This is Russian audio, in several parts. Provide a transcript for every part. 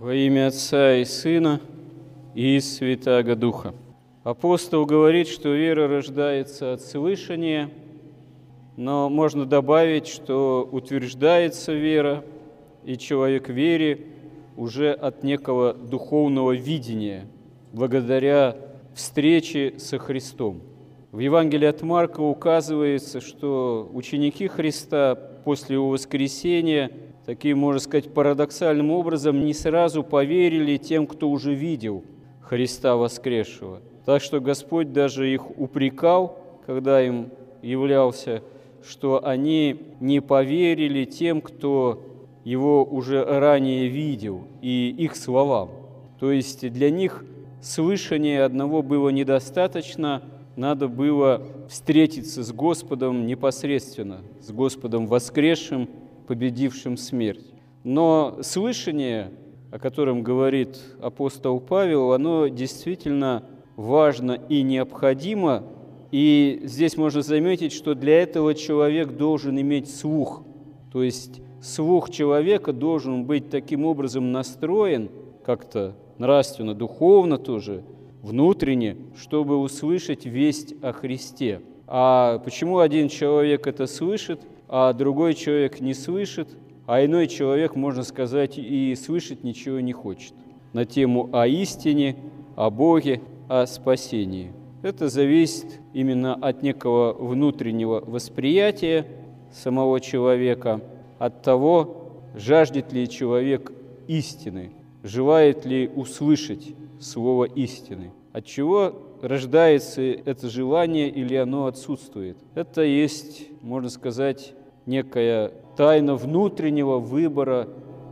Во имя Отца и Сына и Святаго Духа. Апостол говорит, что вера рождается от слышания, но можно добавить, что утверждается вера, и человек вере уже от некого духовного видения, благодаря встрече со Христом. В Евангелии от Марка указывается, что ученики Христа после его воскресения – таким, можно сказать, парадоксальным образом не сразу поверили тем, кто уже видел Христа воскресшего. Так что Господь даже их упрекал, когда им являлся, что они не поверили тем, кто его уже ранее видел, и их словам. То есть для них слышания одного было недостаточно, надо было встретиться с Господом непосредственно, с Господом воскресшим, победившим смерть. Но слышание, о котором говорит апостол Павел, оно действительно важно и необходимо. И здесь можно заметить, что для этого человек должен иметь слух. То есть слух человека должен быть таким образом настроен, как-то нравственно, духовно тоже, внутренне, чтобы услышать весть о Христе. А почему один человек это слышит, а другой человек не слышит, а иной человек, можно сказать, и слышать ничего не хочет на тему о истине, о Боге, о спасении. Это зависит именно от некого внутреннего восприятия самого человека, от того, жаждет ли человек истины, желает ли услышать слово истины, от чего рождается это желание или оно отсутствует. Это есть, можно сказать, некая тайна внутреннего выбора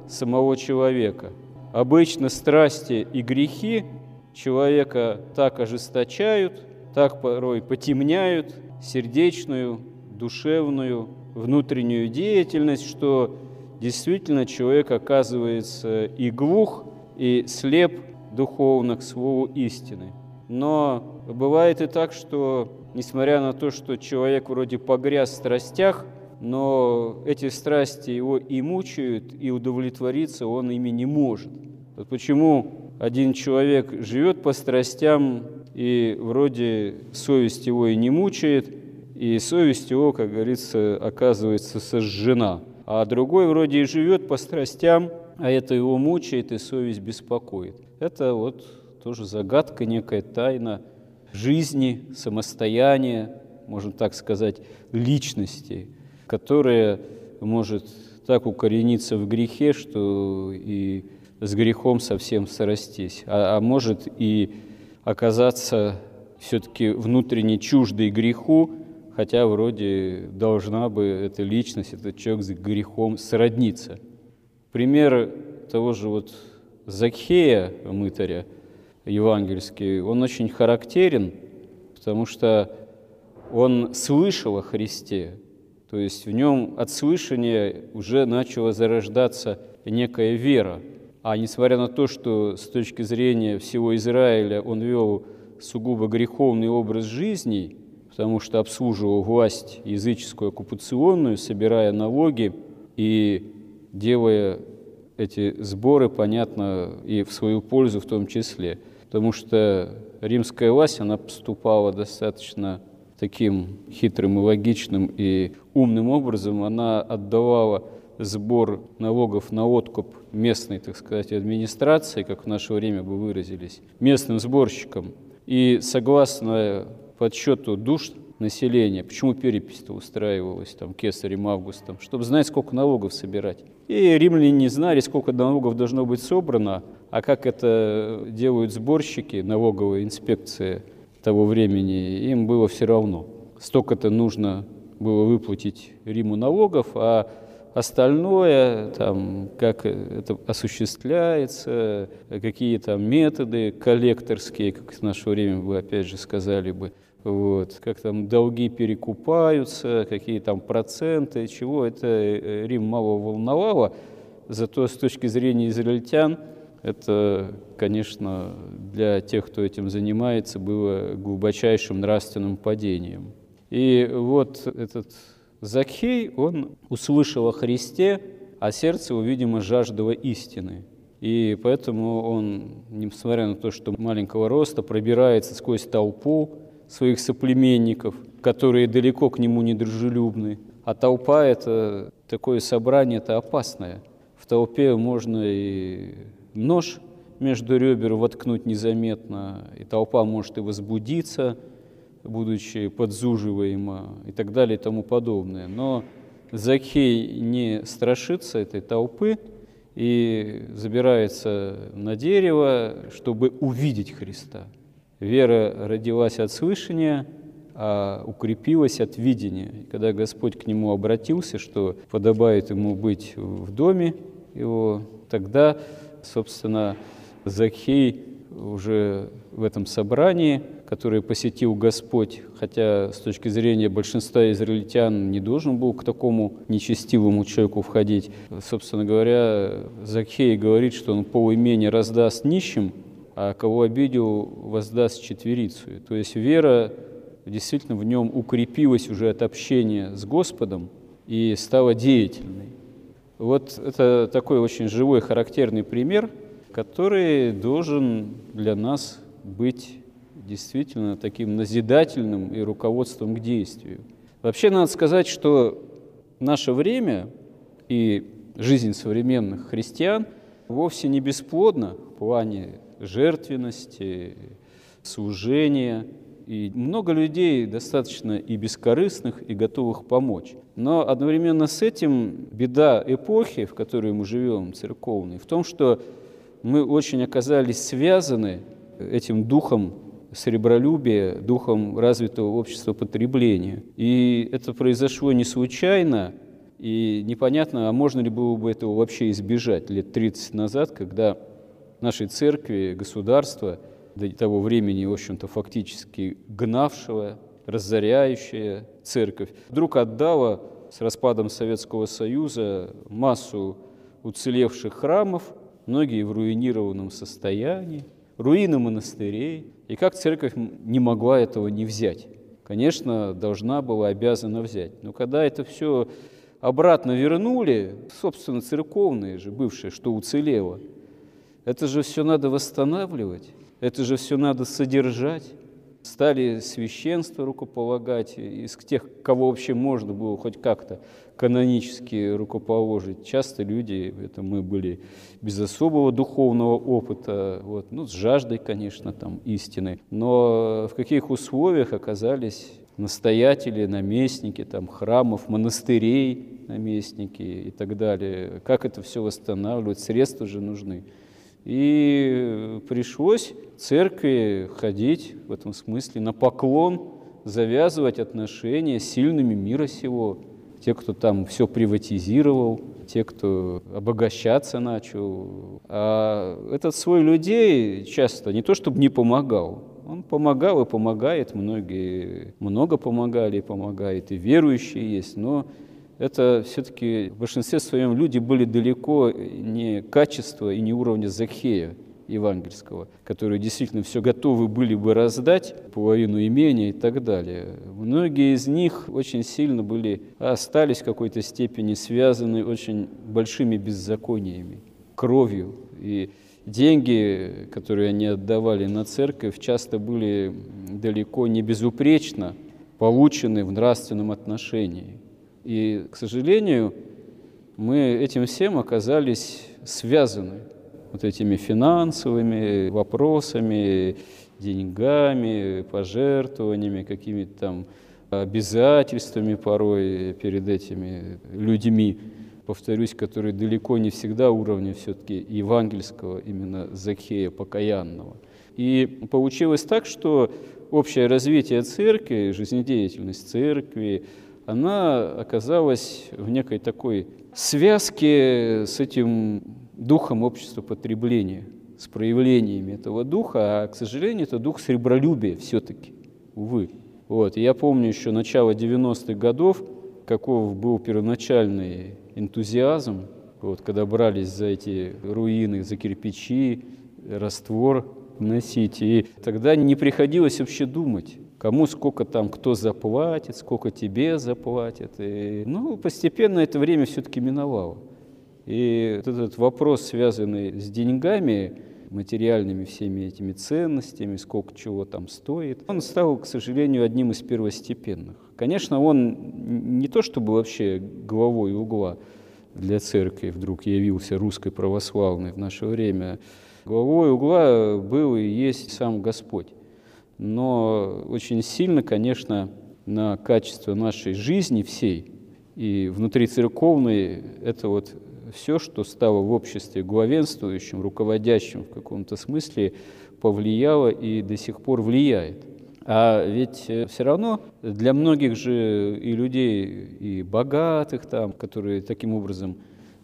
самого человека. Обычно страсти и грехи человека так ожесточают, так порой потемняют сердечную, душевную, внутреннюю деятельность, что действительно человек оказывается и глух, и слеп духовно к слову истины. Но бывает и так, что, несмотря на то, что человек вроде погряз в страстях – но эти страсти его и мучают, и удовлетвориться он ими не может. Вот почему один человек живет по страстям, и вроде совесть его и не мучает, и совесть его, как говорится, оказывается сожжена. А другой вроде и живет по страстям, а это его мучает, и совесть беспокоит. Это вот тоже загадка, некая тайна жизни, самостояния, можно так сказать, личности – которое может так укорениться в грехе, что и с грехом совсем срастись, а, а может и оказаться все-таки внутренне чуждой греху, хотя вроде должна бы эта личность, этот человек с грехом сродниться. Пример того же вот Закхея, мытаря евангельский, он очень характерен, потому что он слышал о Христе, то есть в нем от слышания уже начала зарождаться некая вера. А несмотря на то, что с точки зрения всего Израиля он вел сугубо греховный образ жизни, потому что обслуживал власть языческую оккупационную, собирая налоги и делая эти сборы, понятно, и в свою пользу в том числе. Потому что римская власть, она поступала достаточно таким хитрым и логичным и умным образом она отдавала сбор налогов на откуп местной, так сказать, администрации, как в наше время бы выразились, местным сборщикам. И согласно подсчету душ населения, почему перепись-то устраивалась там кесарем Августом, чтобы знать, сколько налогов собирать. И римляне не знали, сколько налогов должно быть собрано, а как это делают сборщики, налоговая инспекция – того времени, им было все равно. Столько-то нужно было выплатить Риму налогов, а остальное, там, как это осуществляется, какие там методы коллекторские, как в наше время вы опять же сказали бы, вот, как там долги перекупаются, какие там проценты, чего, это э, Рим мало волновало, зато с точки зрения израильтян – это, конечно, для тех, кто этим занимается, было глубочайшим нравственным падением. И вот этот Закхей, он услышал о Христе, а сердце его, видимо, жаждало истины. И поэтому он, несмотря на то, что маленького роста, пробирается сквозь толпу своих соплеменников, которые далеко к нему не дружелюбны. А толпа – это такое собрание, это опасное. В толпе можно и нож между ребер воткнуть незаметно, и толпа может и возбудиться, будучи подзуживаема и так далее и тому подобное. Но Закхей не страшится этой толпы и забирается на дерево, чтобы увидеть Христа. Вера родилась от слышания, а укрепилась от видения. И когда Господь к нему обратился, что подобает ему быть в доме его, тогда, собственно, Закхей уже в этом собрании, которое посетил Господь, хотя с точки зрения большинства израильтян не должен был к такому нечестивому человеку входить. Собственно говоря, Закхей говорит, что он полуимение раздаст нищим, а кого обидел, воздаст четверицу. То есть вера действительно в нем укрепилась уже от общения с Господом и стала деятельной. Вот это такой очень живой, характерный пример, который должен для нас быть действительно таким назидательным и руководством к действию. Вообще надо сказать, что наше время и жизнь современных христиан вовсе не бесплодна в плане жертвенности, служения. И много людей достаточно и бескорыстных, и готовых помочь. Но одновременно с этим беда эпохи, в которой мы живем, церковной, в том, что мы очень оказались связаны этим духом сребролюбия, духом развитого общества потребления. И это произошло не случайно, и непонятно, а можно ли было бы этого вообще избежать лет 30 назад, когда нашей церкви, государства, до того времени, в общем-то, фактически гнавшего, разоряющая церковь, вдруг отдала с распадом Советского Союза массу уцелевших храмов, многие в руинированном состоянии, руины монастырей. И как церковь не могла этого не взять? Конечно, должна была, обязана взять. Но когда это все обратно вернули, собственно, церковные же, бывшие, что уцелело, это же все надо восстанавливать, это же все надо содержать. Стали священство рукополагать из тех, кого вообще можно было хоть как-то канонически рукоположить. Часто люди, это мы были без особого духовного опыта, вот, ну, с жаждой, конечно, там, истины. Но в каких условиях оказались настоятели, наместники там, храмов, монастырей, наместники и так далее. Как это все восстанавливать? Средства же нужны. И пришлось церкви ходить в этом смысле на поклон, завязывать отношения с сильными мира сего, те, кто там все приватизировал, те, кто обогащаться начал. А этот свой людей часто не то чтобы не помогал, он помогал и помогает, многие много помогали и помогает, и верующие есть, но это все-таки в большинстве своем люди были далеко не качества и не уровня Захея, евангельского, которые действительно все готовы были бы раздать, половину имения и так далее. Многие из них очень сильно были, остались в какой-то степени связаны очень большими беззакониями, кровью. И деньги, которые они отдавали на церковь, часто были далеко не безупречно получены в нравственном отношении. И, к сожалению, мы этим всем оказались связаны вот этими финансовыми вопросами, деньгами, пожертвованиями, какими-то там обязательствами порой перед этими людьми, повторюсь, которые далеко не всегда уровня все-таки евангельского, именно Закхея покаянного. И получилось так, что общее развитие церкви, жизнедеятельность церкви, она оказалась в некой такой связке с этим духом общества потребления, с проявлениями этого духа, а, к сожалению, это дух сребролюбия все-таки, увы. Вот. Я помню еще начало 90-х годов, каков был первоначальный энтузиазм, вот, когда брались за эти руины, за кирпичи, раствор носить. И тогда не приходилось вообще думать, кому сколько там кто заплатит, сколько тебе заплатят. И, ну, постепенно это время все-таки миновало. И этот вопрос, связанный с деньгами, материальными всеми этими ценностями, сколько чего там стоит, он стал, к сожалению, одним из первостепенных. Конечно, он не то чтобы вообще главой угла для церкви вдруг явился русской православной в наше время. Главой угла был и есть сам Господь. Но очень сильно, конечно, на качество нашей жизни всей и внутри церковной это вот все, что стало в обществе главенствующим, руководящим в каком-то смысле, повлияло и до сих пор влияет. А ведь э, все равно для многих же и людей, и богатых там, которые таким образом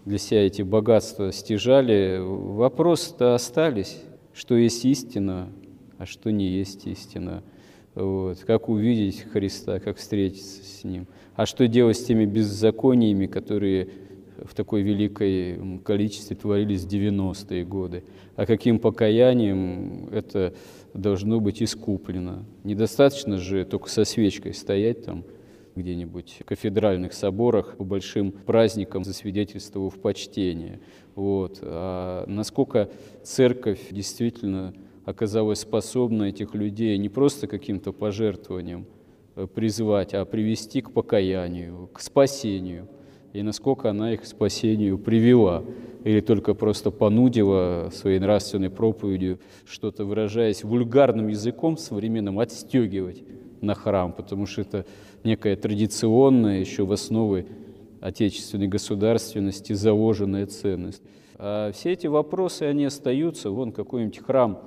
для себя эти богатства стяжали, вопросы-то остались, что есть истина, а что не есть истина. Вот. Как увидеть Христа, как встретиться с Ним. А что делать с теми беззакониями, которые в такой великой количестве творились в 90-е годы. А каким покаянием это должно быть искуплено? Недостаточно же только со свечкой стоять там где-нибудь в кафедральных соборах по большим праздникам, засвидетельствовав почтение. Вот. А насколько церковь действительно оказалась способна этих людей не просто каким-то пожертвованием э, призвать, а привести к покаянию, к спасению – и насколько она их к спасению привела, или только просто понудила своей нравственной проповедью, что-то выражаясь вульгарным языком современным, отстегивать на храм, потому что это некая традиционная, еще в основе отечественной государственности заложенная ценность. А все эти вопросы, они остаются. Вон какой-нибудь храм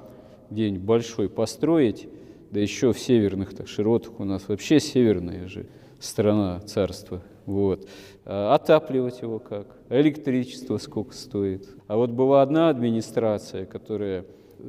где-нибудь большой построить, да еще в северных так широтах у нас вообще северная же страна, царство. Вот. А отапливать его как? Электричество сколько стоит? А вот была одна администрация, которая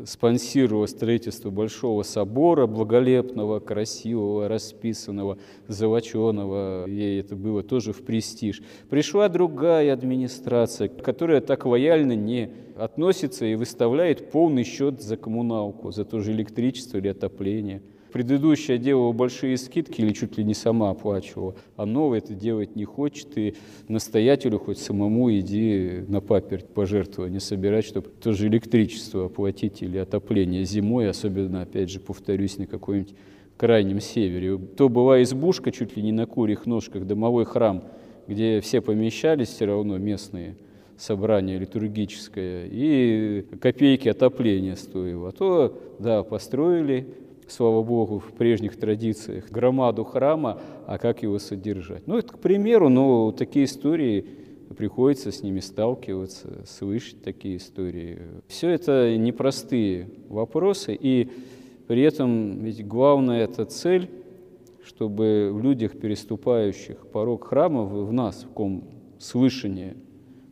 спонсировала строительство Большого собора, благолепного, красивого, расписанного, золоченого. Ей это было тоже в престиж. Пришла другая администрация, которая так лояльно не относится и выставляет полный счет за коммуналку, за то же электричество или отопление. Предыдущая делала большие скидки или чуть ли не сама оплачивала, а новая это делать не хочет, и настоятелю хоть самому иди на паперть пожертвования собирать, чтобы тоже электричество оплатить или отопление зимой, особенно, опять же, повторюсь, на какой-нибудь крайнем севере. То была избушка чуть ли не на курьих ножках, домовой храм, где все помещались все равно местные, собрание литургическое, и копейки отопления стоило. А то, да, построили, слава Богу, в прежних традициях громаду храма, а как его содержать. Ну, это к примеру, но такие истории приходится с ними сталкиваться, слышать такие истории. Все это непростые вопросы, и при этом ведь главная это цель, чтобы в людях, переступающих порог храма, в нас, в ком слышание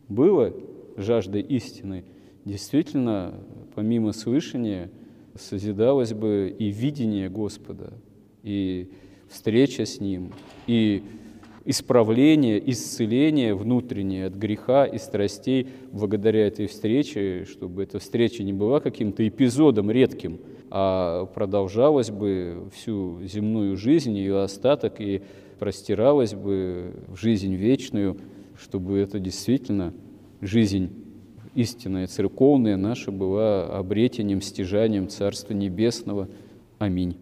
было жаждой истины, действительно, помимо слышания, созидалось бы и видение Господа, и встреча с Ним, и исправление, исцеление внутреннее от греха и страстей благодаря этой встрече, чтобы эта встреча не была каким-то эпизодом редким, а продолжалась бы всю земную жизнь, ее остаток, и простиралась бы в жизнь вечную, чтобы это действительно жизнь истинная церковная наша была обретением, стяжанием Царства Небесного. Аминь.